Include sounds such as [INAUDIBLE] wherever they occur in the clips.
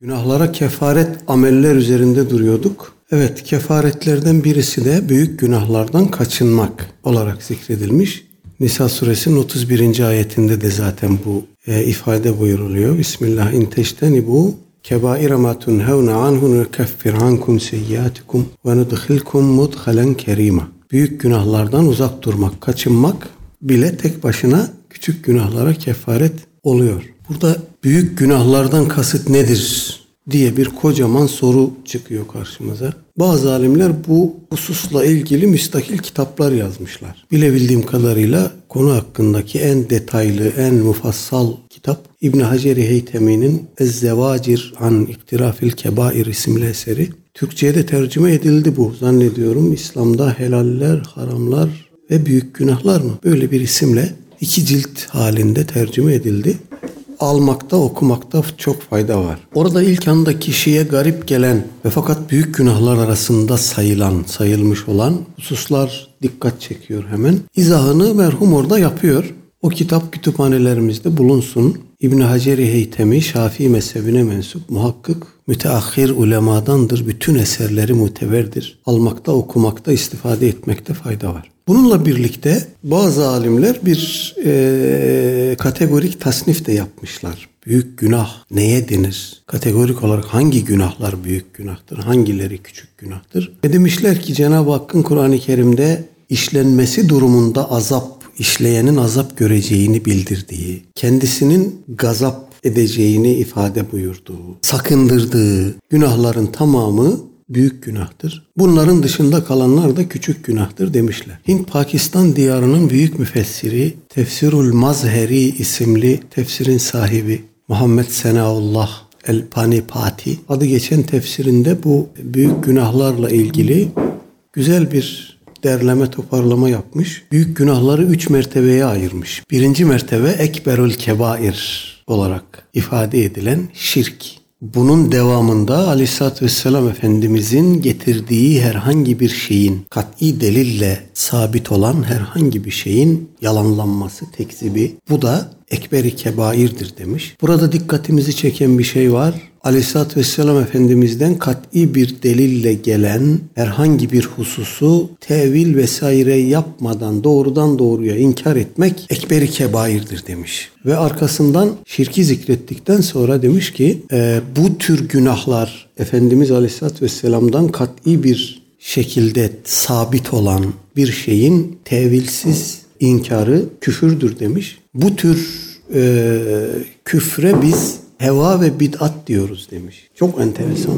Günahlara kefaret ameller üzerinde duruyorduk. Evet, kefaretlerden birisi de büyük günahlardan kaçınmak olarak zikredilmiş. Nisa suresinin 31. ayetinde de zaten bu e, ifade buyuruluyor. Bismillah in teştenibu kebaire ma tunhevne anhu nukeffir ankum seyyiatikum ve nudkhilkum mudhalen kerima. Büyük günahlardan uzak durmak, kaçınmak bile tek başına küçük günahlara kefaret oluyor. Burada büyük günahlardan kasıt nedir diye bir kocaman soru çıkıyor karşımıza. Bazı alimler bu hususla ilgili müstakil kitaplar yazmışlar. Bilebildiğim kadarıyla konu hakkındaki en detaylı, en mufassal kitap İbn Hacer-i Heytemi'nin Ez-Zevacir an İktirafil Kebair isimli eseri. Türkçe'ye de tercüme edildi bu zannediyorum. İslam'da helaller, haramlar ve büyük günahlar mı? Böyle bir isimle iki cilt halinde tercüme edildi almakta, okumakta çok fayda var. Orada ilk anda kişiye garip gelen ve fakat büyük günahlar arasında sayılan, sayılmış olan hususlar dikkat çekiyor hemen. İzahını merhum orada yapıyor. O kitap kütüphanelerimizde bulunsun. İbn Hacer-i Heytemi Şafii mezhebine mensup muhakkık müteahhir ulemadandır. Bütün eserleri muteberdir. Almakta, okumakta, istifade etmekte fayda var. Bununla birlikte bazı alimler bir e, kategorik tasnif de yapmışlar. Büyük günah neye denir? Kategorik olarak hangi günahlar büyük günahtır? Hangileri küçük günahtır? Ve demişler ki Cenab-ı Hakk'ın Kur'an-ı Kerim'de işlenmesi durumunda azap, işleyenin azap göreceğini bildirdiği, kendisinin gazap edeceğini ifade buyurduğu, sakındırdığı günahların tamamı büyük günahtır. Bunların dışında kalanlar da küçük günahtır demişler. Hint Pakistan diyarının büyük müfessiri Tefsirul Mazheri isimli tefsirin sahibi Muhammed Senaullah El Panipati adı geçen tefsirinde bu büyük günahlarla ilgili güzel bir derleme toparlama yapmış. Büyük günahları üç mertebeye ayırmış. Birinci mertebe Ekberül Kebair olarak ifade edilen şirk. Bunun devamında Aleyhisselatü Vesselam Efendimizin getirdiği herhangi bir şeyin kat'i delille sabit olan herhangi bir şeyin yalanlanması, tekzibi bu da ekberi kebairdir demiş. Burada dikkatimizi çeken bir şey var. Aleyhisselatü Vesselam Efendimiz'den kat'i bir delille gelen herhangi bir hususu tevil vesaire yapmadan doğrudan doğruya inkar etmek ekberi kebairdir demiş. Ve arkasından şirki zikrettikten sonra demiş ki e, bu tür günahlar Efendimiz Aleyhisselatü Vesselam'dan kat'i bir şekilde sabit olan bir şeyin tevilsiz inkarı küfürdür demiş. Bu tür e, küfre biz heva ve bid'at diyoruz demiş. Çok enteresan.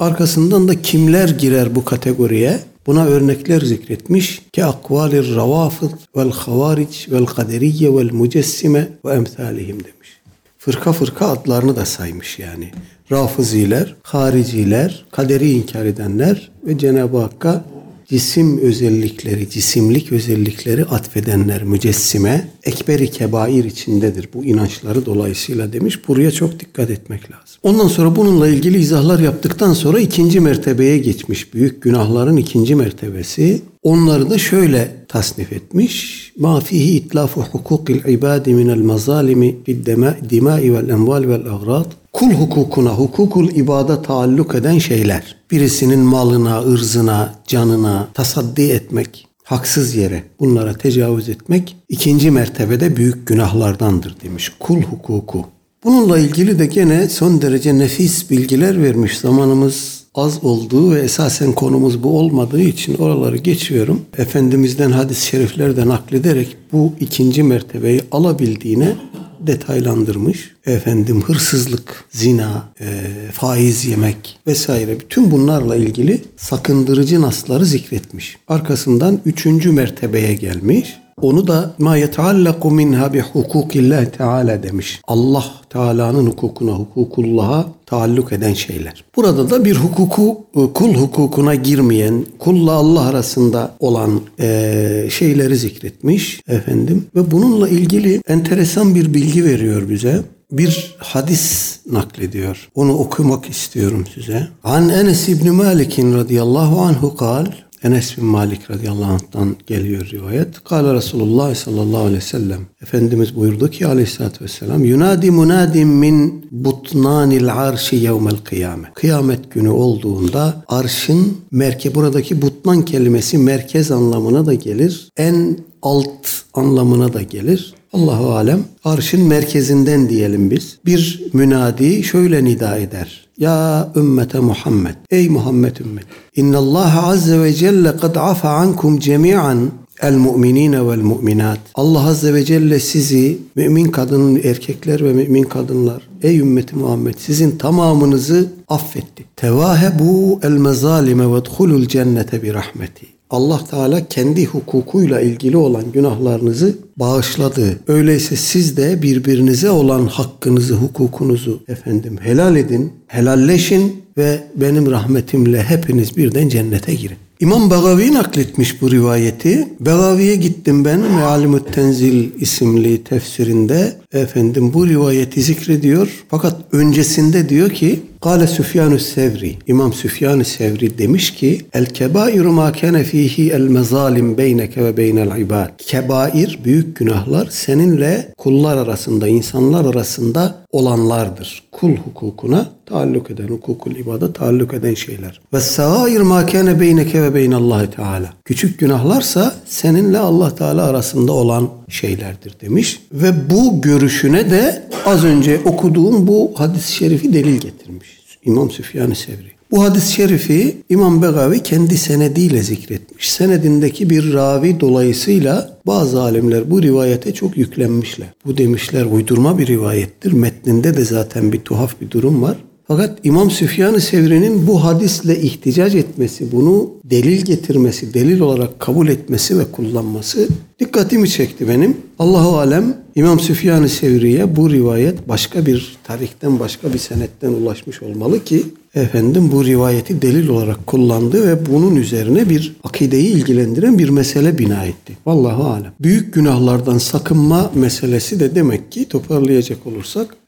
Arkasından da kimler girer bu kategoriye? Buna örnekler zikretmiş ki akvalir ravafid vel havaric vel kaderiye vel mucessime ve emsalihim demiş. Fırka fırka adlarını da saymış yani. Rafiziler, hariciler, kaderi inkar edenler ve Cenab-ı Hakk'a cisim özellikleri, cisimlik özellikleri atfedenler mücessime ekberi kebair içindedir bu inançları dolayısıyla demiş. Buraya çok dikkat etmek lazım. Ondan sonra bununla ilgili izahlar yaptıktan sonra ikinci mertebeye geçmiş. Büyük günahların ikinci mertebesi. Onları da şöyle tasnif etmiş. Ma fihi itlafu hukukil ibadi minel mazalimi fid dimai vel enval vel agrad kul hukukuna, hukukul ibada taalluk eden şeyler. Birisinin malına, ırzına, canına tasaddi etmek, haksız yere bunlara tecavüz etmek ikinci mertebede büyük günahlardandır demiş. Kul hukuku. Bununla ilgili de gene son derece nefis bilgiler vermiş. Zamanımız az olduğu ve esasen konumuz bu olmadığı için oraları geçiyorum. Efendimizden hadis-i şeriflerden naklederek bu ikinci mertebeyi alabildiğine detaylandırmış. Efendim hırsızlık, zina, e, faiz yemek vesaire bütün bunlarla ilgili sakındırıcı nasları zikretmiş. Arkasından üçüncü mertebeye gelmiş. Onu da ma yeteallaku minha bi hukukillah Teala demiş. Allah Teala'nın hukukuna, hukukullah'a taalluk eden şeyler. Burada da bir hukuku, e, kul hukukuna girmeyen, kulla Allah arasında olan e, şeyleri zikretmiş efendim. Ve bununla ilgili enteresan bir bilgi veriyor bize bir hadis naklediyor. Onu okumak istiyorum size. An Enes İbni Malik'in radıyallahu anhu kal Enes bin Malik radıyallahu anh'tan geliyor rivayet. Kale Resulullah sallallahu aleyhi ve sellem. Efendimiz buyurdu ki aleyhissalatü vesselam. Yunadi munadim min butnanil arşi yevmel kıyame. Kıyamet günü olduğunda arşın merke buradaki butnan kelimesi merkez anlamına da gelir. En alt anlamına da gelir. Allahu alem arşın merkezinden diyelim biz. Bir münadi şöyle nida eder. Ya ümmete Muhammed. Ey Muhammed ümmet. İnna Allah azze ve celle kad afa ankum cemi'an el mu'minine vel mu'minat. Allah azze ve celle sizi mümin kadın erkekler ve mümin kadınlar ey ümmeti Muhammed sizin tamamınızı affetti. Tevahebu el mezalime ve dhulul cennete bir rahmeti. Allah Teala kendi hukukuyla ilgili olan günahlarınızı bağışladı. Öyleyse siz de birbirinize olan hakkınızı, hukukunuzu efendim helal edin, helalleşin ve benim rahmetimle hepiniz birden cennete girin. İmam Begavi nakletmiş bu rivayeti. Begavi'ye gittim ben Mealimut Tenzil isimli tefsirinde efendim bu rivayeti zikrediyor. Fakat öncesinde diyor ki Kale Süfyan Sevri. İmam Süfyan Sevri demiş ki El kebair ma kana fihi el mezalim beyneke ve beynel ibad. Kebair büyük günahlar seninle kullar arasında, insanlar arasında olanlardır. Kul hukukuna taalluk eden, hukukul ibada taalluk eden şeyler. Ve sagair ma kana beyneke ve beynallahi teala. Küçük günahlarsa seninle Allah Teala arasında olan şeylerdir demiş. Ve bu görüşüne de az önce okuduğum bu hadis-i şerifi delil getirmiş. İmam Süfyan-ı Sevri. Bu hadis-i şerifi İmam Begavi kendi senediyle zikretmiş. Senedindeki bir ravi dolayısıyla bazı alimler bu rivayete çok yüklenmişler. Bu demişler uydurma bir rivayettir. Metninde de zaten bir tuhaf bir durum var. Fakat İmam Süfyan-ı Sevri'nin bu hadisle ihticac etmesi, bunu delil getirmesi, delil olarak kabul etmesi ve kullanması dikkatimi çekti benim. Allahu alem İmam Süfyan-ı Sevri'ye bu rivayet başka bir tarihten, başka bir senetten ulaşmış olmalı ki efendim bu rivayeti delil olarak kullandı ve bunun üzerine bir akideyi ilgilendiren bir mesele bina etti. Vallahu alem. Büyük günahlardan sakınma meselesi de demek ki toparlayacak olursak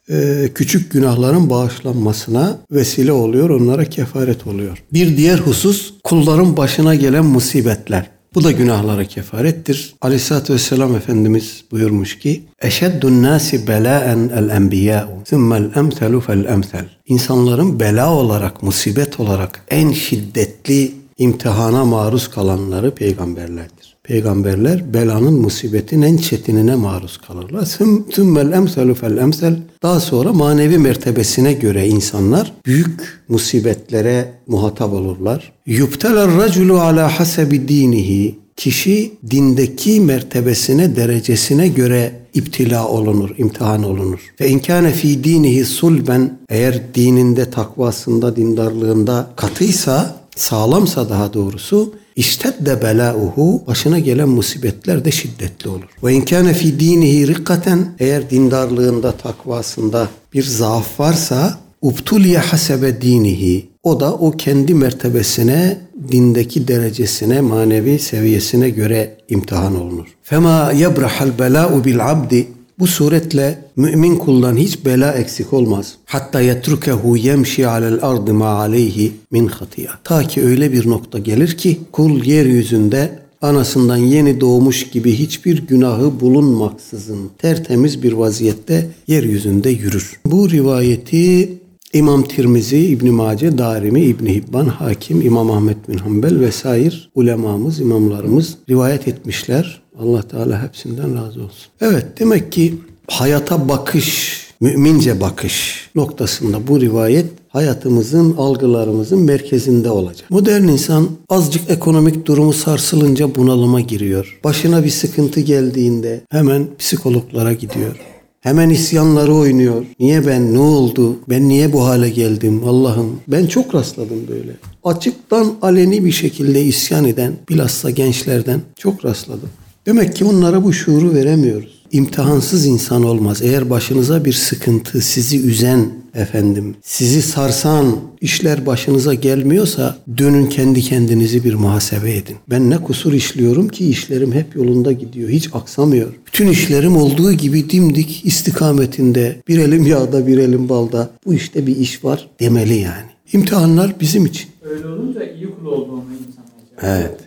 küçük günahların bağışlanmasına vesile oluyor, onlara kefaret oluyor. Bir diğer husus kulların başına gelen musibetler. Bu da günahlara kefarettir. Aleyhisselatü Vesselam Efendimiz buyurmuş ki Eşeddun nasi belaen el enbiya'u thummel emtelu fel emtel. İnsanların bela olarak, musibet olarak en şiddetli imtihana maruz kalanları peygamberlerdir. Peygamberler belanın musibetin en çetinine maruz kalırlar. Sümmel emselu fel emsel. Daha sonra manevi mertebesine göre insanlar büyük musibetlere muhatap olurlar. Yubteler raculu ala hasebi dinihi. Kişi dindeki mertebesine, derecesine göre iptila olunur, imtihan olunur. Ve inkâne fi dinihi sulben eğer dininde, takvasında, dindarlığında katıysa, sağlamsa daha doğrusu İştedde belauhu başına gelen musibetler de şiddetli olur. Ve inkâne fi dinihi rikkaten eğer dindarlığında, takvasında bir zaaf varsa ubtuliye hasebe dinihi o da o kendi mertebesine, dindeki derecesine, manevi seviyesine göre imtihan olunur. Fema yebrahal bela'u bil abdi bu suretle mümin kuldan hiç bela eksik olmaz. Hatta yetrukehu yemşi alel ardı ma aleyhi min hatiya. Ta ki öyle bir nokta gelir ki kul yeryüzünde anasından yeni doğmuş gibi hiçbir günahı bulunmaksızın tertemiz bir vaziyette yeryüzünde yürür. Bu rivayeti İmam Tirmizi, İbn Mace, Darimi, İbn Hibban, Hakim, İmam Ahmet bin Hanbel vesaire ulemamız, imamlarımız rivayet etmişler. Allah Teala hepsinden razı olsun. Evet demek ki hayata bakış, mümince bakış noktasında bu rivayet hayatımızın, algılarımızın merkezinde olacak. Modern insan azıcık ekonomik durumu sarsılınca bunalıma giriyor. Başına bir sıkıntı geldiğinde hemen psikologlara gidiyor. Hemen isyanları oynuyor. Niye ben? Ne oldu? Ben niye bu hale geldim? Allah'ım. Ben çok rastladım böyle. Açıktan aleni bir şekilde isyan eden bilhassa gençlerden çok rastladım. Demek ki onlara bu şuuru veremiyoruz. İmtihansız insan olmaz. Eğer başınıza bir sıkıntı, sizi üzen efendim, sizi sarsan işler başınıza gelmiyorsa dönün kendi kendinizi bir muhasebe edin. Ben ne kusur işliyorum ki işlerim hep yolunda gidiyor, hiç aksamıyor. Bütün işlerim olduğu gibi dimdik istikametinde, bir elim yağda bir elim balda. Bu işte bir iş var demeli yani. İmtihanlar bizim için. Öyle olunca iyi kul olduğunu insan Evet.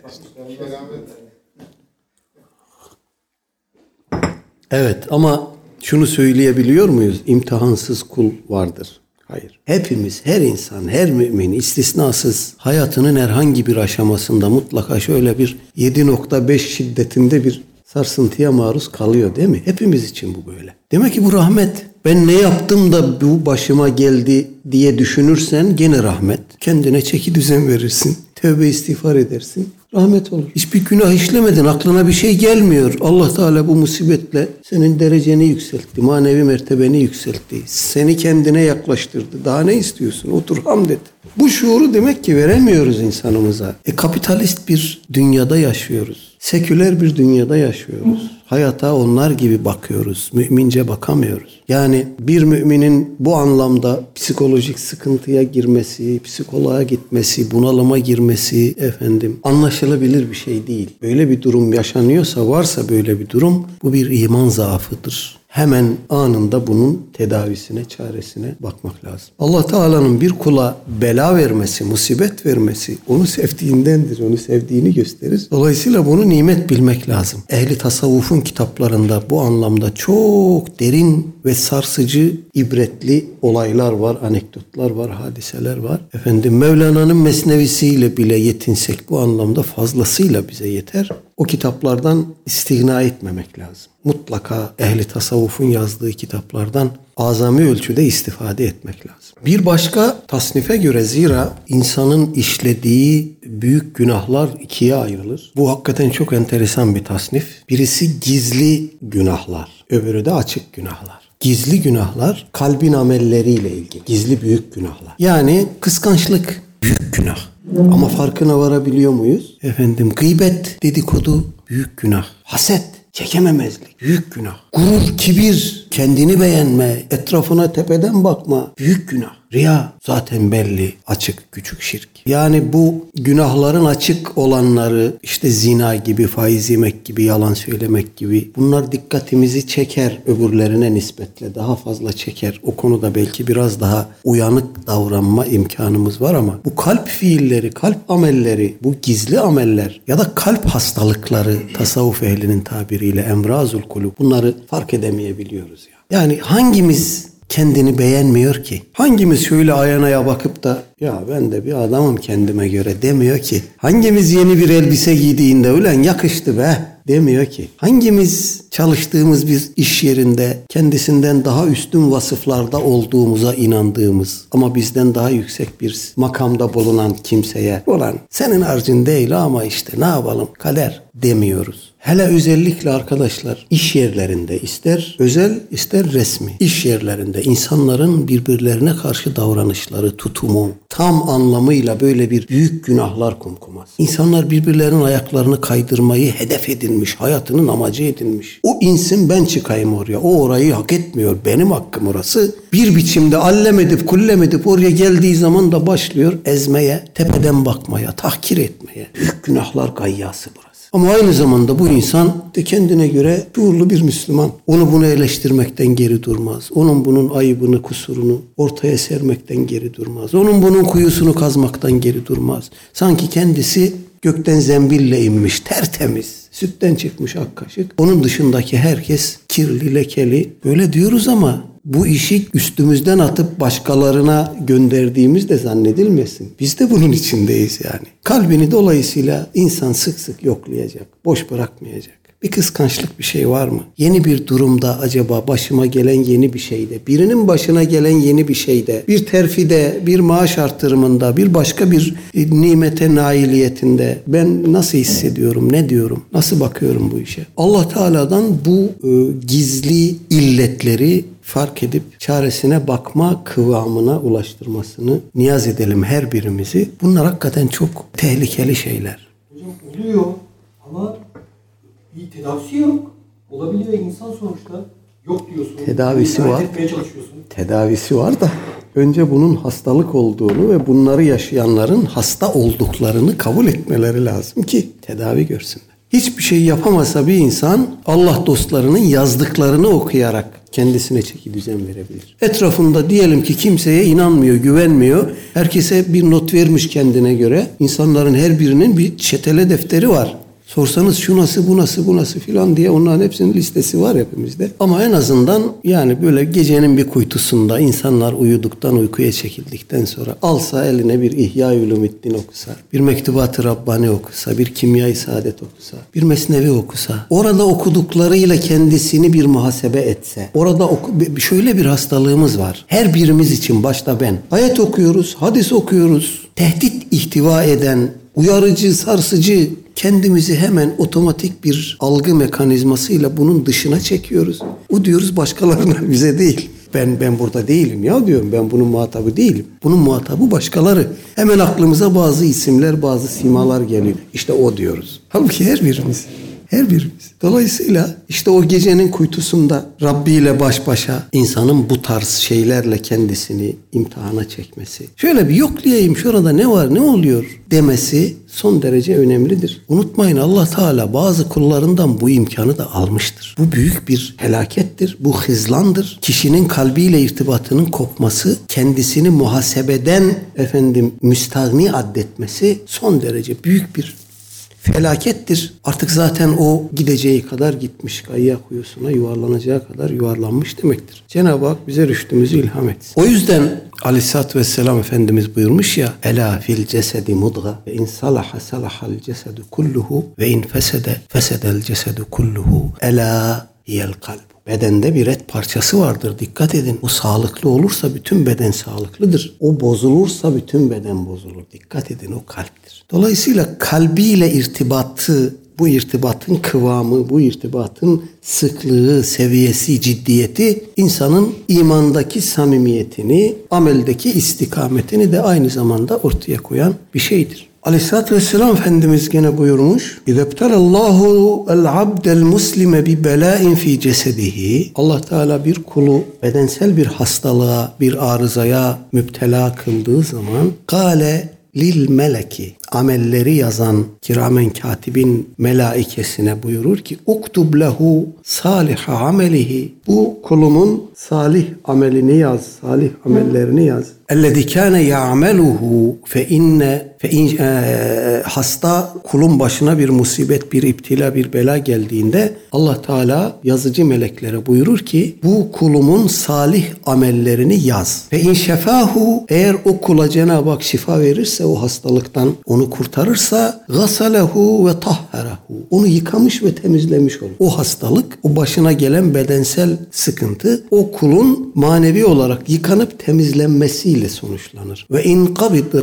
Evet ama şunu söyleyebiliyor muyuz? İmtihansız kul vardır. Hayır. Hepimiz, her insan, her mümin istisnasız hayatının herhangi bir aşamasında mutlaka şöyle bir 7.5 şiddetinde bir sarsıntıya maruz kalıyor değil mi? Hepimiz için bu böyle. Demek ki bu rahmet. Ben ne yaptım da bu başıma geldi diye düşünürsen gene rahmet. Kendine çeki düzen verirsin. Tövbe istiğfar edersin rahmet olur. Hiçbir günah işlemedin, aklına bir şey gelmiyor. Allah Teala bu musibetle senin dereceni yükseltti, manevi mertebeni yükseltti. Seni kendine yaklaştırdı. Daha ne istiyorsun? Otur hamd et. Bu şuuru demek ki veremiyoruz insanımıza. E kapitalist bir dünyada yaşıyoruz. Seküler bir dünyada yaşıyoruz. Hayata onlar gibi bakıyoruz. Mümince bakamıyoruz. Yani bir müminin bu anlamda psikolojik sıkıntıya girmesi, psikoloğa gitmesi, bunalıma girmesi efendim anlaşılabilir bir şey değil. Böyle bir durum yaşanıyorsa, varsa böyle bir durum bu bir iman zaafıdır hemen anında bunun tedavisine, çaresine bakmak lazım. Allah Teala'nın bir kula bela vermesi, musibet vermesi onu sevdiğindendir, onu sevdiğini gösterir. Dolayısıyla bunu nimet bilmek lazım. Ehli tasavvufun kitaplarında bu anlamda çok derin ve sarsıcı, ibretli olaylar var, anekdotlar var, hadiseler var. Efendim Mevlana'nın mesnevisiyle bile yetinsek bu anlamda fazlasıyla bize yeter. O kitaplardan istigna etmemek lazım mutlaka ehli tasavvufun yazdığı kitaplardan azami ölçüde istifade etmek lazım. Bir başka tasnife göre zira insanın işlediği büyük günahlar ikiye ayrılır. Bu hakikaten çok enteresan bir tasnif. Birisi gizli günahlar, öbürü de açık günahlar. Gizli günahlar kalbin amelleriyle ilgili. Gizli büyük günahlar. Yani kıskançlık büyük günah. Ama farkına varabiliyor muyuz? Efendim gıybet, dedikodu büyük günah. Haset Çekememezlik büyük günah. Gurur, kibir, kendini beğenme, etrafına tepeden bakma büyük günah. Riya zaten belli, açık, küçük şirk. Yani bu günahların açık olanları işte zina gibi, faiz yemek gibi, yalan söylemek gibi bunlar dikkatimizi çeker öbürlerine nispetle daha fazla çeker. O konuda belki biraz daha uyanık davranma imkanımız var ama bu kalp fiilleri, kalp amelleri, bu gizli ameller ya da kalp hastalıkları tasavvuf ehlinin tabiriyle emrazul kulub bunları fark edemeyebiliyoruz ya. Yani hangimiz kendini beğenmiyor ki. Hangimiz şöyle aynaya bakıp da ya ben de bir adamım kendime göre demiyor ki. Hangimiz yeni bir elbise giydiğinde ulan yakıştı be demiyor ki. Hangimiz çalıştığımız bir iş yerinde kendisinden daha üstün vasıflarda olduğumuza inandığımız ama bizden daha yüksek bir makamda bulunan kimseye olan senin harcın değil ama işte ne yapalım kader demiyoruz. Hele özellikle arkadaşlar iş yerlerinde ister özel ister resmi iş yerlerinde insanların birbirlerine karşı davranışları, tutumu tam anlamıyla böyle bir büyük günahlar kumkumaz. İnsanlar birbirlerinin ayaklarını kaydırmayı hedef edinmiş, hayatının amacı edinmiş. O insin ben çıkayım oraya. O orayı hak etmiyor. Benim hakkım orası. Bir biçimde allem edip kullem edip oraya geldiği zaman da başlıyor ezmeye, tepeden bakmaya, tahkir etmeye. Büyük günahlar gayyası burası. Ama aynı zamanda bu insan de kendine göre şuurlu bir Müslüman. Onu bunu eleştirmekten geri durmaz. Onun bunun ayıbını, kusurunu ortaya sermekten geri durmaz. Onun bunun kuyusunu kazmaktan geri durmaz. Sanki kendisi gökten zembille inmiş, tertemiz. Sütten çıkmış ak kaşık. Onun dışındaki herkes kirli, lekeli. Böyle diyoruz ama bu işi üstümüzden atıp başkalarına gönderdiğimiz de zannedilmesin. Biz de bunun içindeyiz yani. Kalbini dolayısıyla insan sık sık yoklayacak, boş bırakmayacak. Bir kıskançlık bir şey var mı? Yeni bir durumda acaba başıma gelen yeni bir şeyde, birinin başına gelen yeni bir şeyde, bir terfide, bir maaş artırımında, bir başka bir nimete nailiyetinde ben nasıl hissediyorum, ne diyorum, nasıl bakıyorum bu işe? Allah Teala'dan bu e, gizli illetleri fark edip çaresine bakma kıvamına ulaştırmasını niyaz edelim her birimizi. Bunlar hakikaten çok tehlikeli şeyler. Hocam oluyor ama bir tedavisi yok. Olabiliyor insan sonuçta. Yok diyorsun. Tedavisi var. Tedavisi var da önce bunun hastalık olduğunu ve bunları yaşayanların hasta olduklarını kabul etmeleri lazım ki tedavi görsünler. Hiçbir şey yapamasa bir insan Allah dostlarının yazdıklarını okuyarak kendisine çeki düzen verebilir. Etrafında diyelim ki kimseye inanmıyor, güvenmiyor. Herkese bir not vermiş kendine göre. İnsanların her birinin bir çetele defteri var. Sorsanız şu nasıl bu nasıl bu nasıl filan diye onların hepsinin listesi var hepimizde. Ama en azından yani böyle gecenin bir kuytusunda insanlar uyuduktan uykuya çekildikten sonra alsa eline bir İhya Ulumiddin okusa, bir Mektubat-ı Rabbani okusa, bir Kimya-i Saadet okusa, bir Mesnevi okusa, orada okuduklarıyla kendisini bir muhasebe etse, orada oku, şöyle bir hastalığımız var. Her birimiz için başta ben. Ayet okuyoruz, hadis okuyoruz, tehdit ihtiva eden, uyarıcı, sarsıcı, kendimizi hemen otomatik bir algı mekanizmasıyla bunun dışına çekiyoruz. O diyoruz başkalarına [LAUGHS] bize değil. Ben ben burada değilim ya diyorum. Ben bunun muhatabı değilim. Bunun muhatabı başkaları. Hemen aklımıza bazı isimler, bazı simalar geliyor. İşte o diyoruz. Halbuki her birimiz her birimiz. Dolayısıyla işte o gecenin kuytusunda Rabbi ile baş başa insanın bu tarz şeylerle kendisini imtihana çekmesi. Şöyle bir yoklayayım şurada ne var ne oluyor demesi son derece önemlidir. Unutmayın Allah Teala bazı kullarından bu imkanı da almıştır. Bu büyük bir helakettir. Bu hızlandır. Kişinin kalbiyle irtibatının kopması, kendisini muhasebeden efendim müstahni addetmesi son derece büyük bir felakettir. Artık zaten o gideceği kadar gitmiş. Gayya kuyusuna yuvarlanacağı kadar yuvarlanmış demektir. Cenab-ı Hak bize rüştümüzü ilham etsin. O yüzden Aleyhisselatü Vesselam Efendimiz buyurmuş ya Ela fil cesedi mudga ve in salaha salahal cesedu kulluhu ve in fesede fesedel cesedu kulluhu Ela hiyel kalb. Bedende bir et parçası vardır. Dikkat edin. O sağlıklı olursa bütün beden sağlıklıdır. O bozulursa bütün beden bozulur. Dikkat edin o kalptir. Dolayısıyla kalbiyle irtibatı bu irtibatın kıvamı, bu irtibatın sıklığı, seviyesi, ciddiyeti insanın imandaki samimiyetini, ameldeki istikametini de aynı zamanda ortaya koyan bir şeydir. Aleyhisselatü Vesselam Efendimiz gene buyurmuş. İzebtelallahu el abdel muslime bi belain fi cesedihi. Allah Teala bir kulu bedensel bir hastalığa, bir arızaya müptela kıldığı zaman kale lil meleki amelleri yazan kiramen katibin melaikesine buyurur ki uktub lehu salih amelihi bu kulumun salih amelini yaz, salih amellerini yaz. Ellezî kâne ya'meluhu fe inne fe in, e, hasta kulun başına bir musibet, bir iptila, bir bela geldiğinde Allah Teala yazıcı meleklere buyurur ki bu kulumun salih amellerini yaz. Ve in şefahu eğer o kula Cenab-ı Hak şifa verirse o hastalıktan onu kurtarırsa gasalehu ve tahherahu. Onu yıkamış ve temizlemiş olur. O hastalık, o başına gelen bedensel sıkıntı o kulun manevi olarak yıkanıp temizlenmesiyle sonuçlanır. Ve in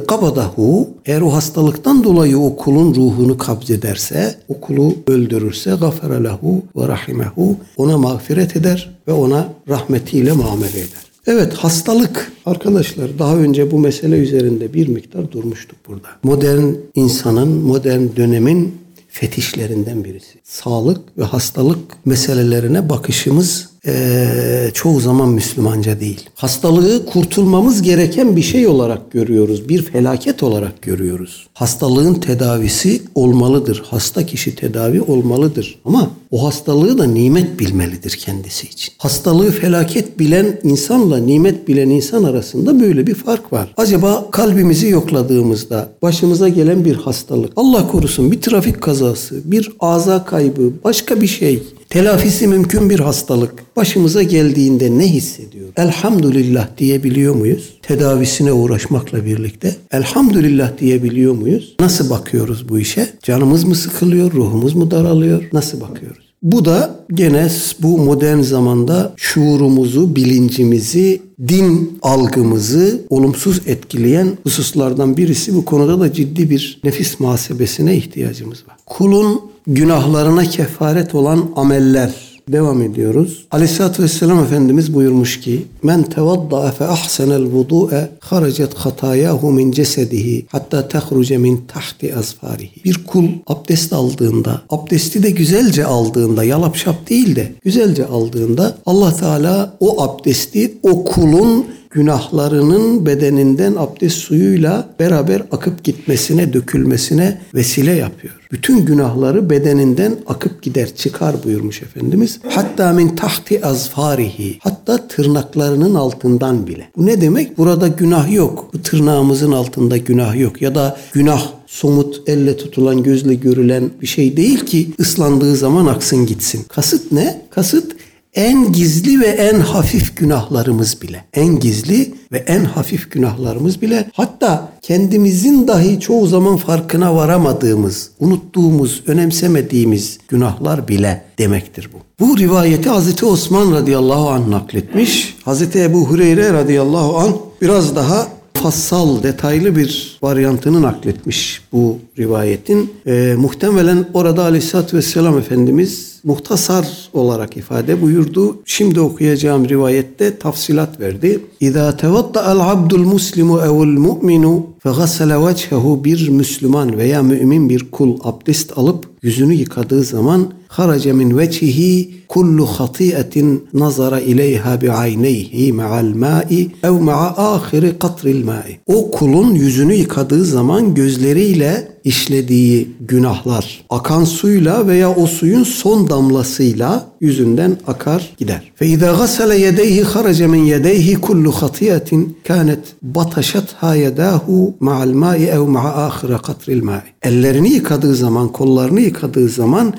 kabadahu eğer o hastalıktan dolayı o kulun ruhunu kabzederse, o kulu öldürürse gafere lehu ve rahimehu ona mağfiret eder ve ona rahmetiyle muamele eder. Evet hastalık arkadaşlar daha önce bu mesele üzerinde bir miktar durmuştuk burada. Modern insanın, modern dönemin fetişlerinden birisi. Sağlık ve hastalık meselelerine bakışımız ee, çoğu zaman Müslümanca değil. Hastalığı kurtulmamız gereken bir şey olarak görüyoruz. Bir felaket olarak görüyoruz. Hastalığın tedavisi olmalıdır. Hasta kişi tedavi olmalıdır. Ama o hastalığı da nimet bilmelidir kendisi için. Hastalığı felaket bilen insanla nimet bilen insan arasında böyle bir fark var. Acaba kalbimizi yokladığımızda başımıza gelen bir hastalık, Allah korusun bir trafik kazası, bir aza kaybı, başka bir şey telafisi mümkün bir hastalık başımıza geldiğinde ne hissediyoruz? Elhamdülillah diyebiliyor muyuz? Tedavisine uğraşmakla birlikte elhamdülillah diyebiliyor muyuz? Nasıl bakıyoruz bu işe? Canımız mı sıkılıyor, ruhumuz mu daralıyor? Nasıl bakıyoruz? Bu da gene bu modern zamanda şuurumuzu, bilincimizi, din algımızı olumsuz etkileyen hususlardan birisi. Bu konuda da ciddi bir nefis muhasebesine ihtiyacımız var. Kulun günahlarına kefaret olan ameller Devam ediyoruz. Aleyhisselatü Vesselam Efendimiz buyurmuş ki Men tevadda'a fe ahsenel vudu'e haracet hatayahu min cesedihi hatta tehruce min tahti azfarihi. Bir kul abdest aldığında, abdesti de güzelce aldığında, yalap şap değil de güzelce aldığında Allah Teala o abdesti o kulun günahlarının bedeninden abdest suyuyla beraber akıp gitmesine, dökülmesine vesile yapıyor. Bütün günahları bedeninden akıp gider, çıkar buyurmuş Efendimiz. Hatta min tahti azfarihi. Hatta tırnaklarının altından bile. Bu ne demek? Burada günah yok. Bu tırnağımızın altında günah yok. Ya da günah somut elle tutulan gözle görülen bir şey değil ki ıslandığı zaman aksın gitsin. Kasıt ne? Kasıt en gizli ve en hafif günahlarımız bile. En gizli ve en hafif günahlarımız bile hatta kendimizin dahi çoğu zaman farkına varamadığımız, unuttuğumuz, önemsemediğimiz günahlar bile demektir bu. Bu rivayeti Hazreti Osman radıyallahu anh nakletmiş. Hazreti Ebu Hureyre radıyallahu anh biraz daha mufassal, detaylı bir varyantını nakletmiş bu rivayetin. E, muhtemelen orada aleyhissalatü vesselam Efendimiz muhtasar olarak ifade buyurdu. Şimdi okuyacağım rivayette tafsilat verdi. İza tevatta el abdul muslimu evul mu'minu fegassele vechehu bir Müslüman veya mümin bir kul abdest alıp yüzünü yıkadığı zaman harace min vecihi kullu hatiyetin nazara ileyha bi ayneyhi ma'al ma'i ev ma'a ahiri katril. O kulun yüzünü yıkadığı zaman gözleriyle işlediği günahlar akan suyla veya o suyun son damlasıyla yüzünden akar gider. Fe izâ gasale yedeyhi harace min yedeyhi kullu hatiyetin kânet bataşatha yedâhu ma'al ma'i ev ma'a ahire katril ma'i. Ellerini yıkadığı zaman, kollarını yıkadığı zaman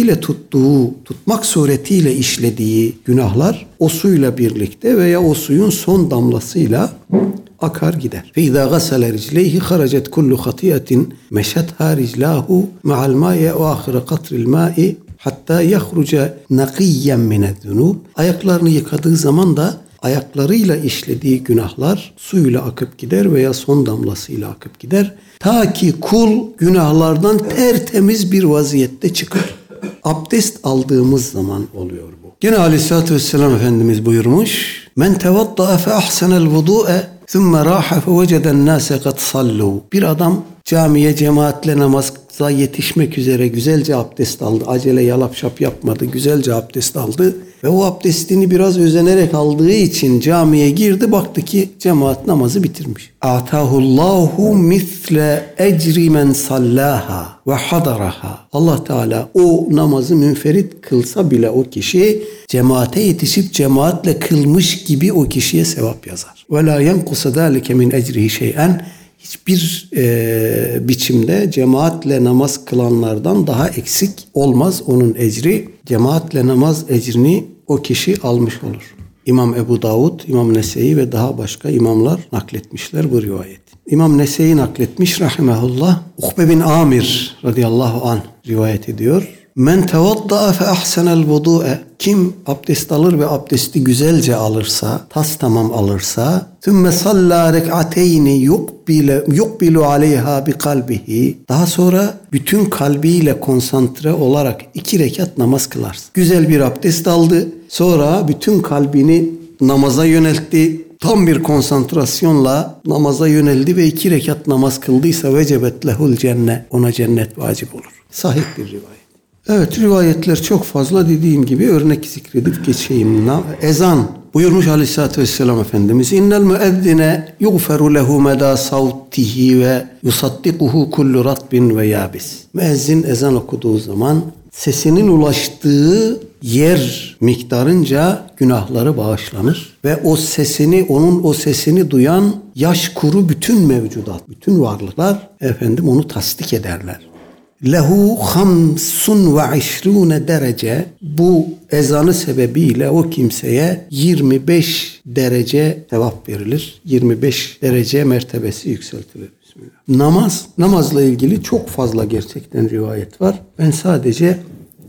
elleriyle tuttuğu, tutmak suretiyle işlediği günahlar o suyla birlikte veya o suyun son damlasıyla akar gider. Fe izâ gasale ricleyhi haracet kullu hatiyetin meşetha riclahu ma'al ma'i ve ahire katril ma'i hatta yahruca nakiyyen mined-zunub. Ayaklarını yıkadığı zaman da ayaklarıyla işlediği günahlar suyla akıp gider veya son damlasıyla akıp gider. Ta ki kul günahlardan tertemiz bir vaziyette çıkar abdest aldığımız zaman oluyor bu. Gene aleyhissalatü vesselam Efendimiz buyurmuş. Men tevatta'a fe ahsenel vudu'e thumme raha fe veceden nase kad sallu. Bir adam camiye cemaatle namaza yetişmek üzere güzelce abdest aldı. Acele yalap şap yapmadı. Güzelce abdest aldı. Ve o abdestini biraz özenerek aldığı için camiye girdi. Baktı ki cemaat namazı bitirmiş. Atahullahu misle ecri men sallaha ve hadaraha. Allah Teala o namazı münferit kılsa bile o kişi cemaate yetişip cemaatle kılmış gibi o kişiye sevap yazar. Ve la yenkusa zalike min ecrihi şey'en hiçbir e, biçimde cemaatle namaz kılanlardan daha eksik olmaz onun ecri. Cemaatle namaz ecrini o kişi almış olur. İmam Ebu Davud, İmam Nese'yi ve daha başka imamlar nakletmişler bu rivayet. İmam Nese'yi nakletmiş rahimahullah. Ukbe bin Amir radıyallahu an rivayet ediyor. Men tevadda'a fe ahsenel vudu'e kim abdest alır ve abdesti güzelce alırsa, tas tamam alırsa, tümme salla rek'ateyni yukbile, yukbilu aleyha bi kalbihi. Daha sonra bütün kalbiyle konsantre olarak iki rekat namaz kılarsın. Güzel bir abdest aldı. Sonra bütün kalbini namaza yöneltti. Tam bir konsantrasyonla namaza yöneldi ve iki rekat namaz kıldıysa vecebet lehul cennet. Ona cennet vacip olur. Sahih bir rivayet. Evet rivayetler çok fazla dediğim gibi örnek zikredip geçeyim. Ezan buyurmuş aleyhissalatü vesselam Efendimiz innel müezzine yuğferu lehu meda savtihi ve yusaddikuhu kullu ratbin ve yabis. Müezzin ezan okuduğu zaman sesinin ulaştığı yer miktarınca günahları bağışlanır ve o sesini onun o sesini duyan yaş kuru bütün mevcudat, bütün varlıklar efendim onu tasdik ederler lehu hamsun ve işrune derece bu ezanı sebebiyle o kimseye 25 derece sevap verilir. 25 derece mertebesi yükseltilir. Bismillah. Namaz, namazla ilgili çok fazla gerçekten rivayet var. Ben sadece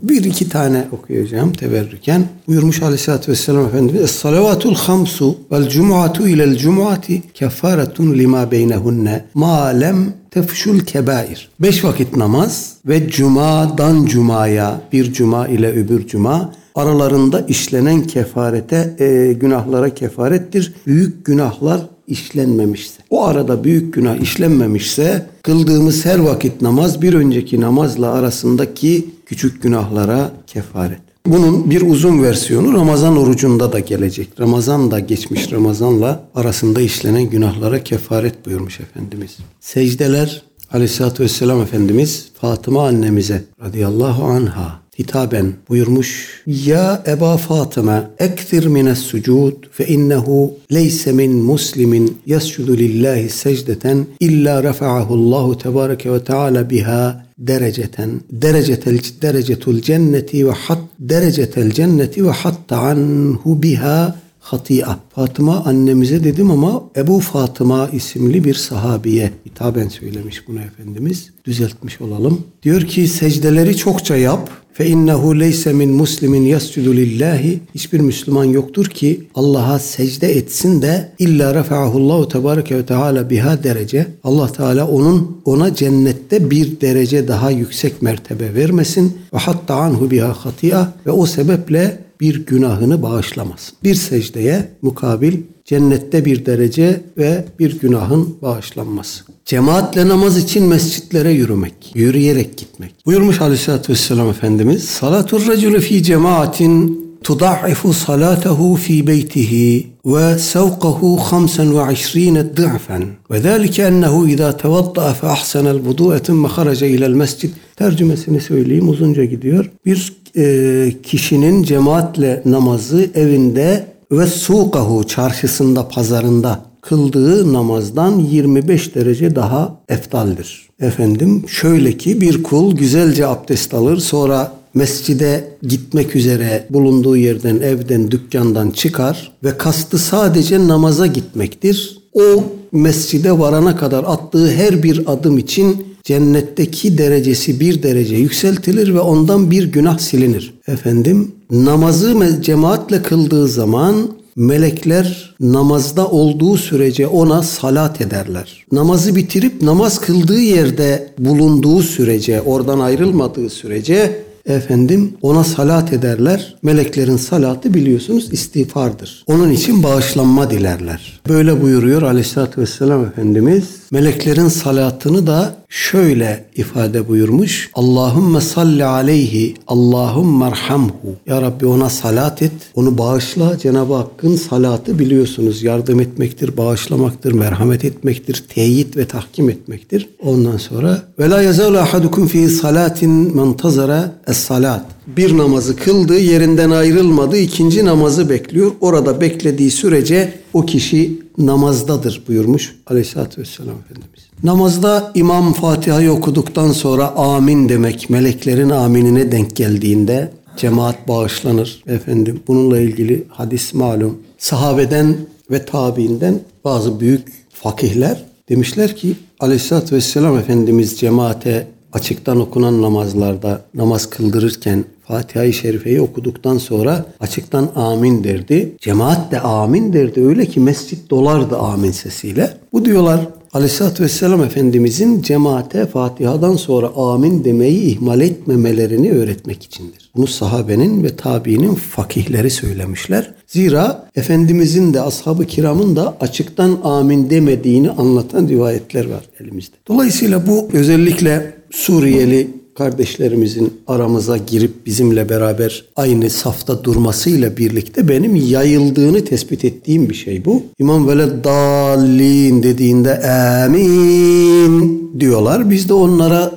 bir iki tane okuyacağım teberrüken. Buyurmuş Aleyhisselatü Vesselam Efendimiz Es-salavatul hamsu vel cumuatu ilel cumuati kefaretun lima beynehunne ma lem tefşul kebair. Beş vakit namaz ve cumadan cumaya bir cuma ile öbür cuma aralarında işlenen kefarete, e, günahlara kefarettir. Büyük günahlar işlenmemişse, o arada büyük günah işlenmemişse kıldığımız her vakit namaz bir önceki namazla arasındaki küçük günahlara kefaret. Bunun bir uzun versiyonu Ramazan orucunda da gelecek. Ramazan da geçmiş Ramazan'la arasında işlenen günahlara kefaret buyurmuş Efendimiz. Secdeler Aleyhisselatü Vesselam Efendimiz Fatıma annemize radıyallahu anha hitaben buyurmuş. Ya Eba Fatıma ektir mines sucud fe innehu leyse min muslimin yescudu lillahi secdeten illa refa'ahu Allahu tebareke ve teala biha dereceten derecetel derecetul cenneti ve hat derecetel cenneti ve hatta anhu biha hatia. Fatıma annemize dedim ama Ebu Fatıma isimli bir sahabiye hitaben söylemiş bunu Efendimiz. Düzeltmiş olalım. Diyor ki secdeleri çokça yap. Fe innehu leyse min muslimin yascudu lillahi. Hiçbir Müslüman yoktur ki Allah'a secde etsin de illa refa'ahullahu tebareke ve teala biha derece. Allah Teala onun ona cennette bir derece daha yüksek mertebe vermesin. Ve hatta anhu biha hatia ve o sebeple bir günahını bağışlamaz. Bir secdeye mukabil cennette bir derece ve bir günahın bağışlanması. Cemaatle namaz için mescitlere yürümek, yürüyerek gitmek. Buyurmuş Aleyhisselatü Vesselam Efendimiz, Salatur racülü fi cemaatin tudaifu salatehu fi beytihi ve sevkahu 25 dı'fen ve zalike ennehu iza tevatta fe ahsenel vudu'e tümme kharaca ilel mescid tercümesini söyleyeyim uzunca gidiyor. Bir e, kişinin cemaatle namazı evinde ve sukahu çarşısında pazarında kıldığı namazdan 25 derece daha eftaldir. Efendim şöyle ki bir kul güzelce abdest alır sonra mescide gitmek üzere bulunduğu yerden, evden, dükkandan çıkar ve kastı sadece namaza gitmektir. O mescide varana kadar attığı her bir adım için cennetteki derecesi bir derece yükseltilir ve ondan bir günah silinir. Efendim namazı cemaatle kıldığı zaman melekler namazda olduğu sürece ona salat ederler. Namazı bitirip namaz kıldığı yerde bulunduğu sürece, oradan ayrılmadığı sürece efendim ona salat ederler. Meleklerin salatı biliyorsunuz istiğfardır. Onun için bağışlanma dilerler. Böyle buyuruyor Aleyhisselatü Vesselam Efendimiz. Meleklerin salatını da şöyle ifade buyurmuş. Allahümme salli aleyhi, Allahümme erhamhu. Ya Rabbi ona salat et, onu bağışla. Cenab-ı Hakk'ın salatı biliyorsunuz yardım etmektir, bağışlamaktır, merhamet etmektir, teyit ve tahkim etmektir. Ondan sonra ve la yazalu ahadukum fi salatin mentazara es-salat. Bir namazı kıldı, yerinden ayrılmadı, ikinci namazı bekliyor. Orada beklediği sürece o kişi namazdadır buyurmuş Aleyhisselatü Vesselam Efendimiz. Namazda İmam Fatiha'yı okuduktan sonra amin demek meleklerin aminine denk geldiğinde cemaat bağışlanır efendim. Bununla ilgili hadis malum. Sahabeden ve tabiinden bazı büyük fakihler demişler ki Aleyhisselatü Vesselam Efendimiz cemaate açıktan okunan namazlarda namaz kıldırırken Fatiha-i Şerife'yi okuduktan sonra açıktan amin derdi. Cemaat de amin derdi. Öyle ki mescit dolardı amin sesiyle. Bu diyorlar Aleyhisselatü Vesselam Efendimizin cemaate Fatiha'dan sonra amin demeyi ihmal etmemelerini öğretmek içindir. Bunu sahabenin ve tabiinin fakihleri söylemişler. Zira Efendimizin de ashab-ı kiramın da açıktan amin demediğini anlatan rivayetler var elimizde. Dolayısıyla bu özellikle Suriyeli kardeşlerimizin aramıza girip bizimle beraber aynı safta durmasıyla birlikte benim yayıldığını tespit ettiğim bir şey bu. İmam Veled Dallin dediğinde amin diyorlar. Biz de onlara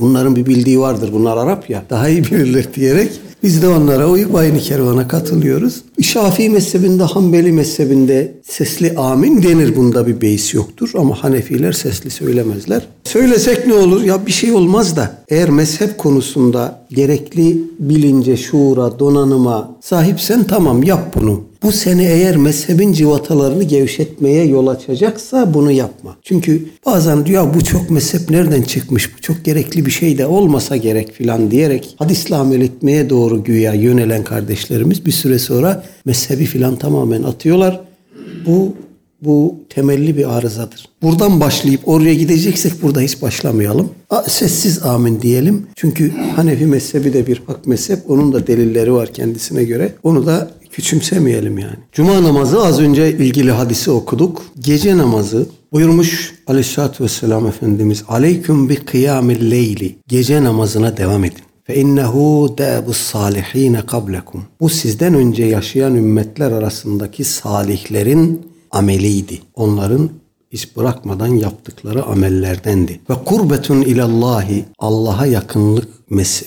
bunların bir bildiği vardır bunlar Arap ya daha iyi bilirler diyerek biz de onlara uyup aynı kervana katılıyoruz. Şafii mezhebinde, Hanbeli mezhebinde sesli amin denir. Bunda bir beis yoktur ama Hanefiler sesli söylemezler. Söylesek ne olur? Ya bir şey olmaz da eğer mezhep konusunda gerekli bilince, şuura, donanıma sahipsen tamam yap bunu. Bu seni eğer mezhebin civatalarını gevşetmeye yol açacaksa bunu yapma. Çünkü bazen diyor bu çok mezhep nereden çıkmış? Bu çok gerekli bir şey de olmasa gerek filan diyerek hadisle amel etmeye doğru güya yönelen kardeşlerimiz bir süre sonra mezhebi filan tamamen atıyorlar. Bu bu temelli bir arızadır. Buradan başlayıp oraya gideceksek burada hiç başlamayalım. Sessiz amin diyelim. Çünkü Hanefi mezhebi de bir hak mezhep. Onun da delilleri var kendisine göre. Onu da küçümsemeyelim yani. Cuma namazı az önce ilgili hadisi okuduk. Gece namazı buyurmuş Aleyhisselatü Vesselam Efendimiz Aleyküm bi kıyamil leyli. Gece namazına devam edin. İnnehu dâbus salihine kablekum. Bu sizden önce yaşayan ümmetler arasındaki salihlerin ameliydi. Onların hiç bırakmadan yaptıkları amellerdendi. Ve kurbetun ilallahi Allah'a yakınlık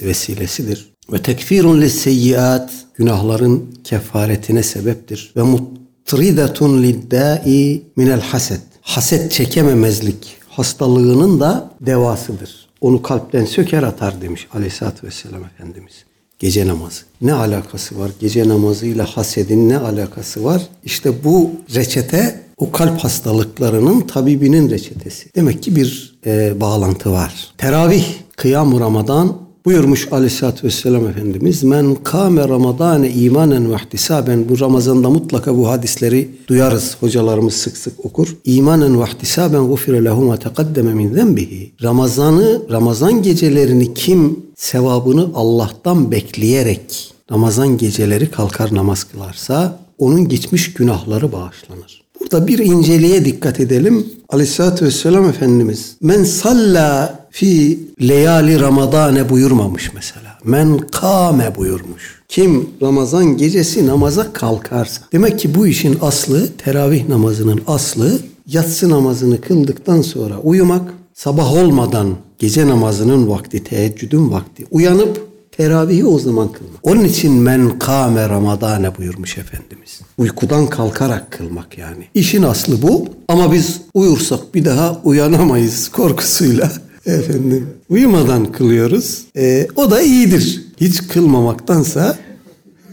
vesilesidir. Ve tekfirun lisseyyiat günahların kefaretine sebeptir. Ve mutridetun liddai minel haset. Haset çekememezlik hastalığının da devasıdır. Onu kalpten söker atar demiş aleyhissalatü vesselam Efendimiz. Gece namazı. Ne alakası var? Gece namazıyla hasedin ne alakası var? İşte bu reçete o kalp hastalıklarının tabibinin reçetesi. Demek ki bir e, bağlantı var. Teravih, kıyam Ramazan Buyurmuş aleyhissalatü vesselam Efendimiz men kâme ramadâne imanen ve ihtisaben bu Ramazan'da mutlaka bu hadisleri duyarız. Hocalarımız sık sık okur. İmanen ve ihtisaben gufire lehu ma teqaddeme min zenbihi. Ramazan'ı, Ramazan gecelerini kim sevabını Allah'tan bekleyerek Ramazan geceleri kalkar namaz kılarsa onun geçmiş günahları bağışlanır. Burada bir inceliğe dikkat edelim. Aleyhissalatü vesselam Efendimiz men salla fi leyali ramadane buyurmamış mesela. Men kame buyurmuş. Kim Ramazan gecesi namaza kalkarsa. Demek ki bu işin aslı teravih namazının aslı yatsı namazını kıldıktan sonra uyumak, sabah olmadan gece namazının vakti, teheccüdün vakti uyanıp teravihi o zaman kılmak. Onun için men kâme ramadane buyurmuş Efendimiz. Uykudan kalkarak kılmak yani. İşin aslı bu ama biz uyursak bir daha uyanamayız korkusuyla. Efendim uyumadan kılıyoruz. E, o da iyidir. Hiç kılmamaktansa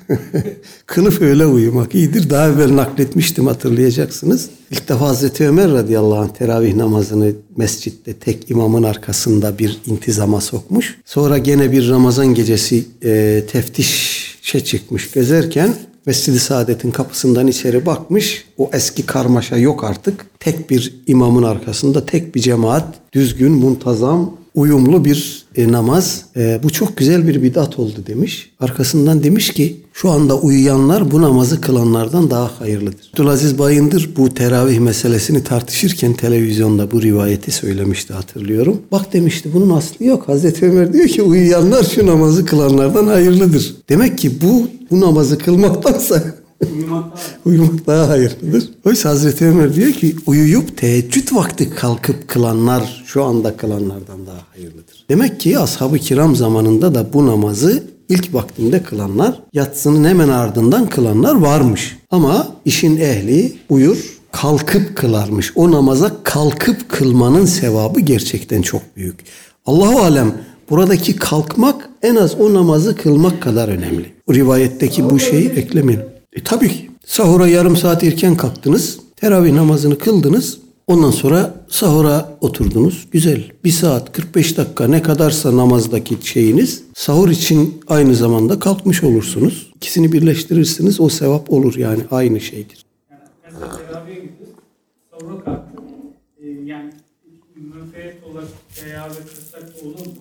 [LAUGHS] kılıf öyle uyumak iyidir. Daha evvel nakletmiştim hatırlayacaksınız. İlk defa Hazreti Ömer radıyallahu anh teravih namazını mescitte tek imamın arkasında bir intizama sokmuş. Sonra gene bir Ramazan gecesi e, teftişe çıkmış gezerken Mescid-i Saadet'in kapısından içeri bakmış. O eski karmaşa yok artık. Tek bir imamın arkasında tek bir cemaat düzgün, muntazam, uyumlu bir e, namaz. E, bu çok güzel bir bidat oldu demiş. Arkasından demiş ki şu anda uyuyanlar bu namazı kılanlardan daha hayırlıdır. Abdülaziz Bayındır bu teravih meselesini tartışırken televizyonda bu rivayeti söylemişti hatırlıyorum. Bak demişti bunun aslı yok. Hazreti Ömer diyor ki uyuyanlar şu namazı kılanlardan hayırlıdır. Demek ki bu bu namazı kılmaktansa Uyumak daha hayırlıdır. Oysa Hazreti Ömer diyor ki uyuyup teheccüd vakti kalkıp kılanlar şu anda kılanlardan daha hayırlıdır. Demek ki ashab-ı kiram zamanında da bu namazı ilk vaktinde kılanlar, yatsının hemen ardından kılanlar varmış. Ama işin ehli uyur, kalkıp kılarmış. O namaza kalkıp kılmanın sevabı gerçekten çok büyük. Allahu alem buradaki kalkmak en az o namazı kılmak kadar önemli. O rivayetteki bu şeyi eklemeyin. E tabii. Sahura yarım saat erken kalktınız. Teravih namazını kıldınız. Ondan sonra sahura oturdunuz. Güzel. Bir saat 45 dakika ne kadarsa namazdaki şeyiniz sahur için aynı zamanda kalkmış olursunuz. İkisini birleştirirsiniz o sevap olur yani aynı şeydir. Yani teraviye gidiyoruz. Sahura kalktık. Yani müfeyet olarak teravih kılsak olur mu?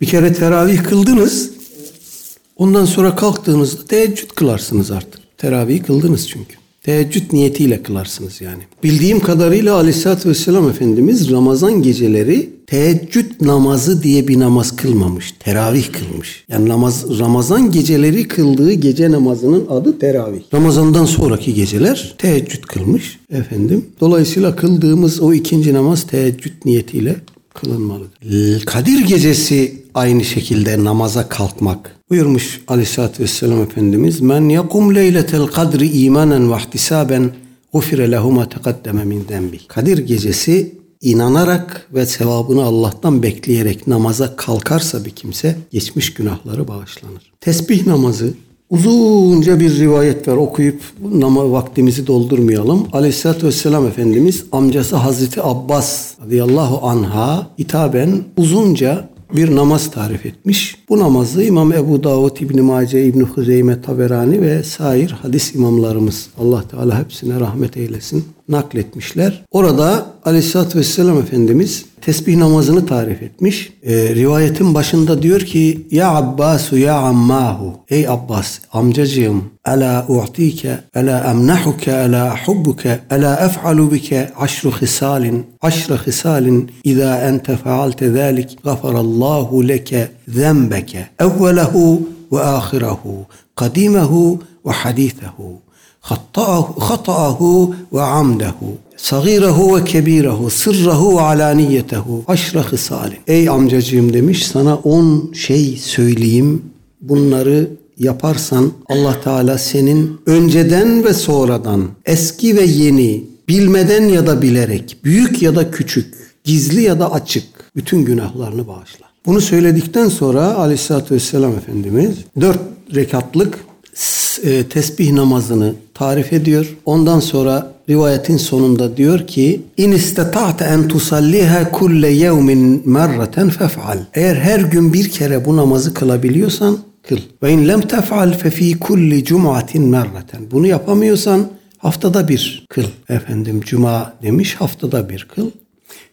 Bir kere teravih kıldınız. Ondan sonra kalktığınızda teheccüd kılarsınız artık. Teravih kıldınız çünkü. Teheccüd niyetiyle kılarsınız yani. Bildiğim kadarıyla Aleyhisselatü Vesselam Efendimiz Ramazan geceleri teheccüd namazı diye bir namaz kılmamış. Teravih kılmış. Yani namaz Ramazan geceleri kıldığı gece namazının adı teravih. Ramazandan sonraki geceler teheccüd kılmış efendim. Dolayısıyla kıldığımız o ikinci namaz teheccüd niyetiyle kılınmalıdır. Kadir gecesi aynı şekilde namaza kalkmak. Buyurmuş Aleyhisselatü Vesselam Efendimiz Men yakum leyletel kadri imanen ve ihtisaben gufire lehu ma teqaddeme min dembi. Kadir gecesi inanarak ve sevabını Allah'tan bekleyerek namaza kalkarsa bir kimse geçmiş günahları bağışlanır. Tesbih namazı Uzunca bir rivayet var okuyup nama vaktimizi doldurmayalım. Aleyhisselatü Vesselam Efendimiz amcası Hazreti Abbas radıyallahu anha hitaben uzunca bir namaz tarif etmiş. Bu namazı İmam Ebu Davud, İbn Mace, İbn Huzeyme, Taberani ve sair hadis imamlarımız Allah Teala hepsine rahmet eylesin nakletmişler. Orada Aleyhisselatü Vesselam Efendimiz tesbih namazını tarif etmiş. E, rivayetin başında diyor ki Ya Abbasu ya ammahu Ey Abbas amcacığım Ela u'tike Ela emnahuke Ela hubbuke Ela ef'alu bike aşru hisalin Aşru hisalin İza ente faalte zalik Gafarallahu leke ذنبك أوله وآخره قديمه وحديثه خطأه, خطأه وعمده صغيره وكبيره sırrahu ve alaniyetehu aşra hısali. Ey amcacığım demiş sana on şey söyleyeyim. Bunları yaparsan Allah Teala senin önceden ve sonradan eski ve yeni bilmeden ya da bilerek büyük ya da küçük gizli ya da açık bütün günahlarını bağışlar. Bunu söyledikten sonra Aleyhisselatü Vesselam Efendimiz dört rekatlık e, tesbih namazını tarif ediyor. Ondan sonra rivayetin sonunda diyor ki in istata'te en tusalliha kulle yevmin merraten fef'al. Eğer her gün bir kere bu namazı kılabiliyorsan kıl. Ve in lem tef'al fe fi kulli cum'atin merraten. Bunu yapamıyorsan haftada bir kıl. Efendim cuma demiş haftada bir kıl.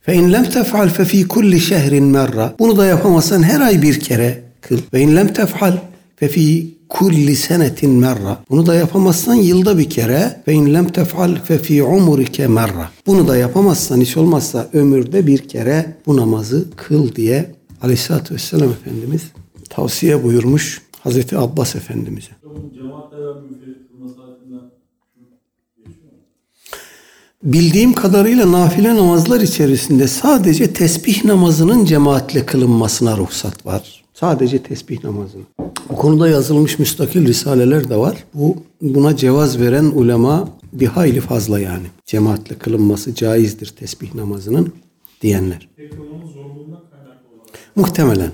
Fe in lem tef'al fe fi kulli şehrin merra. Bunu da yapamazsan her ay bir kere kıl. Ve in lem tef'al fe fi kulli senetin merra. Bunu da yapamazsan yılda bir kere ve in lem tef'al fe fi umrike merra. Bunu da yapamazsan hiç olmazsa ömürde bir kere bu namazı kıl diye Aleyhisselatü Vesselam Efendimiz tavsiye buyurmuş Hazreti Abbas Efendimiz'e. Bildiğim kadarıyla nafile namazlar içerisinde sadece tesbih namazının cemaatle kılınmasına ruhsat var. Sadece tesbih namazını. Bu konuda yazılmış müstakil risaleler de var. Bu buna cevaz veren ulema bir hayli fazla yani. Cemaatle kılınması caizdir tesbih namazının diyenler. Muhtemelen.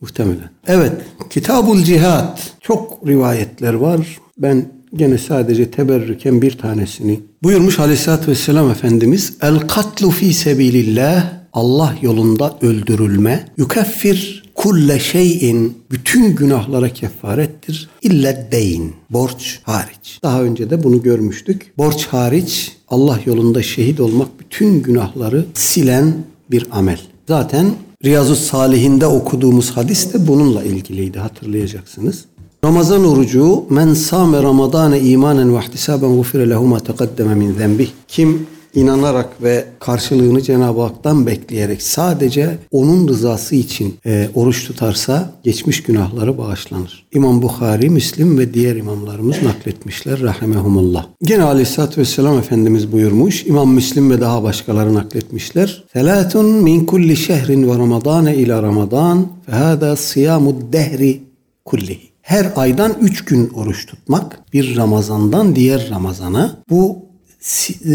Muhtemelen. Evet. Kitabul Cihad. Çok rivayetler var. Ben gene sadece teberrüken bir tanesini buyurmuş Aleyhisselatü Vesselam Efendimiz El katlu fi sebilillah Allah yolunda öldürülme yukeffir kulle şeyin bütün günahlara kefarettir illa deyn borç hariç. Daha önce de bunu görmüştük. Borç hariç Allah yolunda şehit olmak bütün günahları silen bir amel. Zaten Riyazu Salihinde okuduğumuz hadis de bununla ilgiliydi hatırlayacaksınız. Ramazan orucu men same ramadane imanen ve ihtisaben gufire lehu ma teqaddeme min zenbih. Kim inanarak ve karşılığını Cenab-ı Hak'tan bekleyerek sadece onun rızası için e, oruç tutarsa geçmiş günahları bağışlanır. İmam Bukhari, Müslim ve diğer imamlarımız nakletmişler rahimehumullah. Gene Aleyhisselatü Vesselam Efendimiz buyurmuş. İmam Müslim ve daha başkaları nakletmişler. Selatun min kulli şehrin ve ramadane ila ramadan fehâdâ siyâmud dehri kullihi her aydan üç gün oruç tutmak bir Ramazandan diğer Ramazana bu si, e,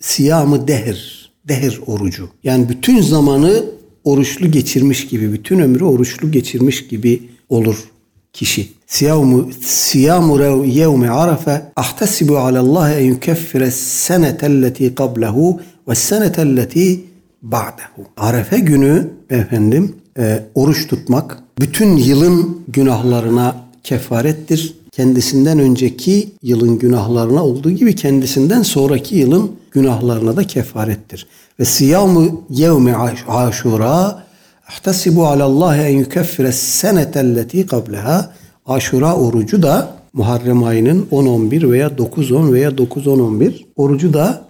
siyamı dehir, dehir orucu. Yani bütün zamanı oruçlu geçirmiş gibi, bütün ömrü oruçlu geçirmiş gibi olur kişi. Siyamu siyamu yevmi arafa ahtasibu ala Allah en yukeffire senetelleti qablehu ve senetelleti ba'dehu. Arefe günü efendim e, oruç tutmak bütün yılın günahlarına kefarettir. Kendisinden önceki yılın günahlarına olduğu gibi kendisinden sonraki yılın günahlarına da kefarettir. Ve siyamu yevmi aşura ahtasibu alallahi en yukeffire senetelleti qableha aşura orucu da Muharrem ayının 10-11 veya 9-10 veya 9-10-11 orucu da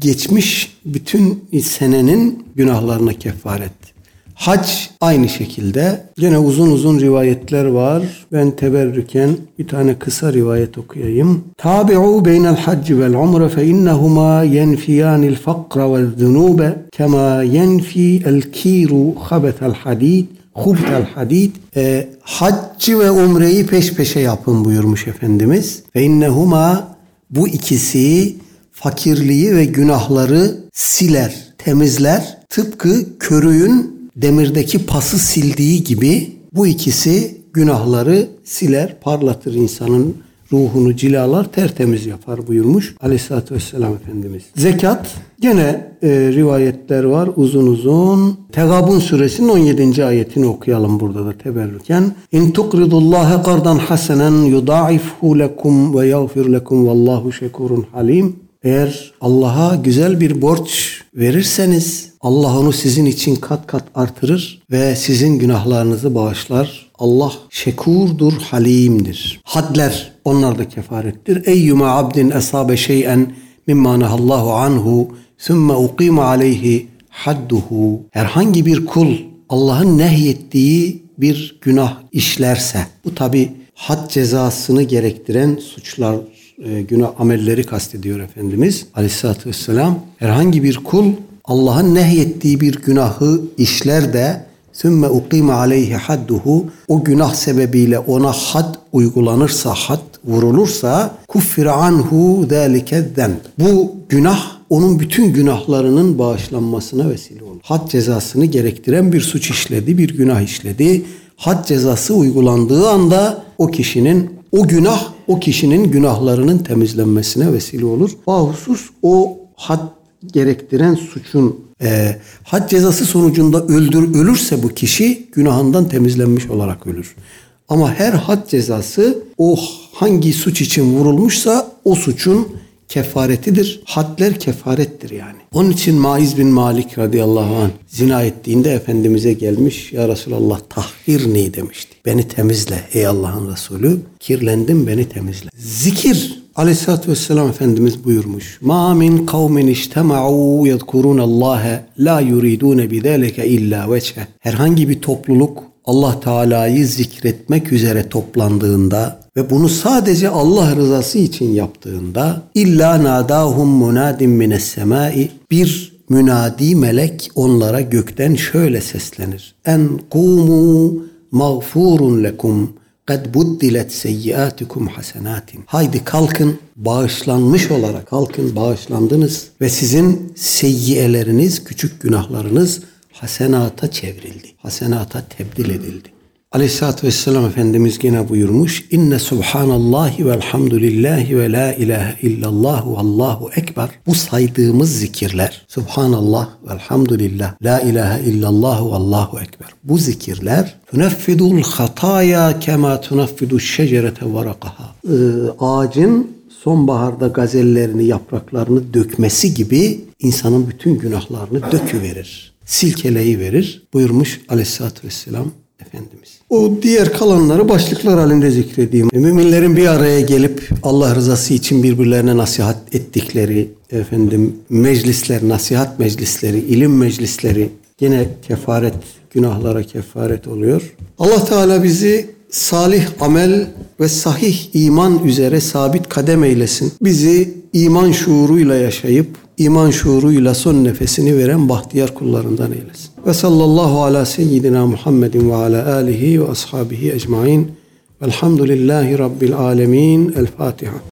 geçmiş bütün senenin günahlarına kefaret. Hac aynı şekilde. Gene uzun uzun rivayetler var. Ben teberrüken bir tane kısa rivayet okuyayım. Tabi'u beynel hacci vel umre fe innehuma yenfiyanil fakra vel zunube kema yenfi el kiru habetel hadid hubtel hadid e, haccı ve umreyi peş peşe yapın buyurmuş Efendimiz. Ve innehuma bu ikisi fakirliği ve günahları siler, temizler. Tıpkı körüğün demirdeki pası sildiği gibi bu ikisi günahları siler, parlatır insanın ruhunu cilalar, tertemiz yapar buyurmuş Aleyhisselatü Vesselam Efendimiz. Zekat gene e, rivayetler var uzun uzun. Tegabun suresinin 17. ayetini okuyalım burada da teberrüken. İn tukridullaha kardan hasenen yudaifhu lekum ve yağfir lekum vallahu şekurun halim. Eğer Allah'a güzel bir borç verirseniz Allah onu sizin için kat kat artırır ve sizin günahlarınızı bağışlar. Allah şekurdur, halimdir. Hadler onlar da kefarettir. Eyyuma abdin esabe şey'en mimma nehallahu anhu sümme uqima aleyhi hadduhu. Herhangi bir kul Allah'ın nehyettiği bir günah işlerse bu tabi had cezasını gerektiren suçlar e, günah amelleri kastediyor Efendimiz aleyhissalatü vesselam. Herhangi bir kul Allah'ın nehyettiği bir günahı işler de sümme uqime aleyhi hadduhu o günah sebebiyle ona had uygulanırsa, had vurulursa kuffir anhu zalike Bu günah onun bütün günahlarının bağışlanmasına vesile olur. Had cezasını gerektiren bir suç işledi, bir günah işledi. Had cezası uygulandığı anda o kişinin o günah o kişinin günahlarının temizlenmesine vesile olur. Bahusus o had gerektiren suçun e, had cezası sonucunda öldür ölürse bu kişi günahından temizlenmiş olarak ölür. Ama her had cezası o hangi suç için vurulmuşsa o suçun kefaretidir. Hadler kefarettir yani. Onun için Maiz bin Malik radıyallahu anh zina ettiğinde Efendimiz'e gelmiş. Ya Resulallah tahhir ne demişti. Beni temizle ey Allah'ın Resulü. Kirlendim beni temizle. Zikir Aleyhisselatü Vesselam Efendimiz buyurmuş. Ma min kavmin iştema'u yedkurun Allah'e la yuridune bidâleke illa veçhe. Herhangi bir topluluk Allah Teala'yı zikretmek üzere toplandığında ve bunu sadece Allah rızası için yaptığında illa nadahum munadin mines semai bir münadi melek onlara gökten şöyle seslenir. En kumu mağfurun lekum kad buddilet seyyiatikum hasenatin. Haydi kalkın bağışlanmış olarak kalkın bağışlandınız ve sizin seyyiyeleriniz küçük günahlarınız hasenata çevrildi. Hasenata tebdil edildi. Aleyhisselatü Vesselam Efendimiz gene buyurmuş. İnne subhanallahi velhamdülillahi ve la ilahe illallah ve allahu ekber. Bu saydığımız zikirler. Subhanallah velhamdülillah. La ilahe illallah ve allahu ekber. Bu zikirler tuneffidul hataya kema tuneffidu şecerete varakaha. Ee, ağacın sonbaharda gazellerini, yapraklarını dökmesi gibi insanın bütün günahlarını döküverir. Silkeleyi verir buyurmuş aleyhissalatü vesselam Efendimiz. O diğer kalanları başlıklar halinde zikredeyim. Müminlerin bir araya gelip Allah rızası için birbirlerine nasihat ettikleri, efendim meclisler, nasihat meclisleri, ilim meclisleri yine kefaret, günahlara kefaret oluyor. Allah Teala bizi salih amel ve sahih iman üzere sabit kadem eylesin. Bizi iman şuuruyla yaşayıp iman şuuruyla son nefesini veren bahtiyar kullarından eylesin. Ve sallallahu ala seyyidina Muhammedin ve ala alihi ve ashabihi ecmain. Velhamdülillahi Rabbil alemin. El Fatiha.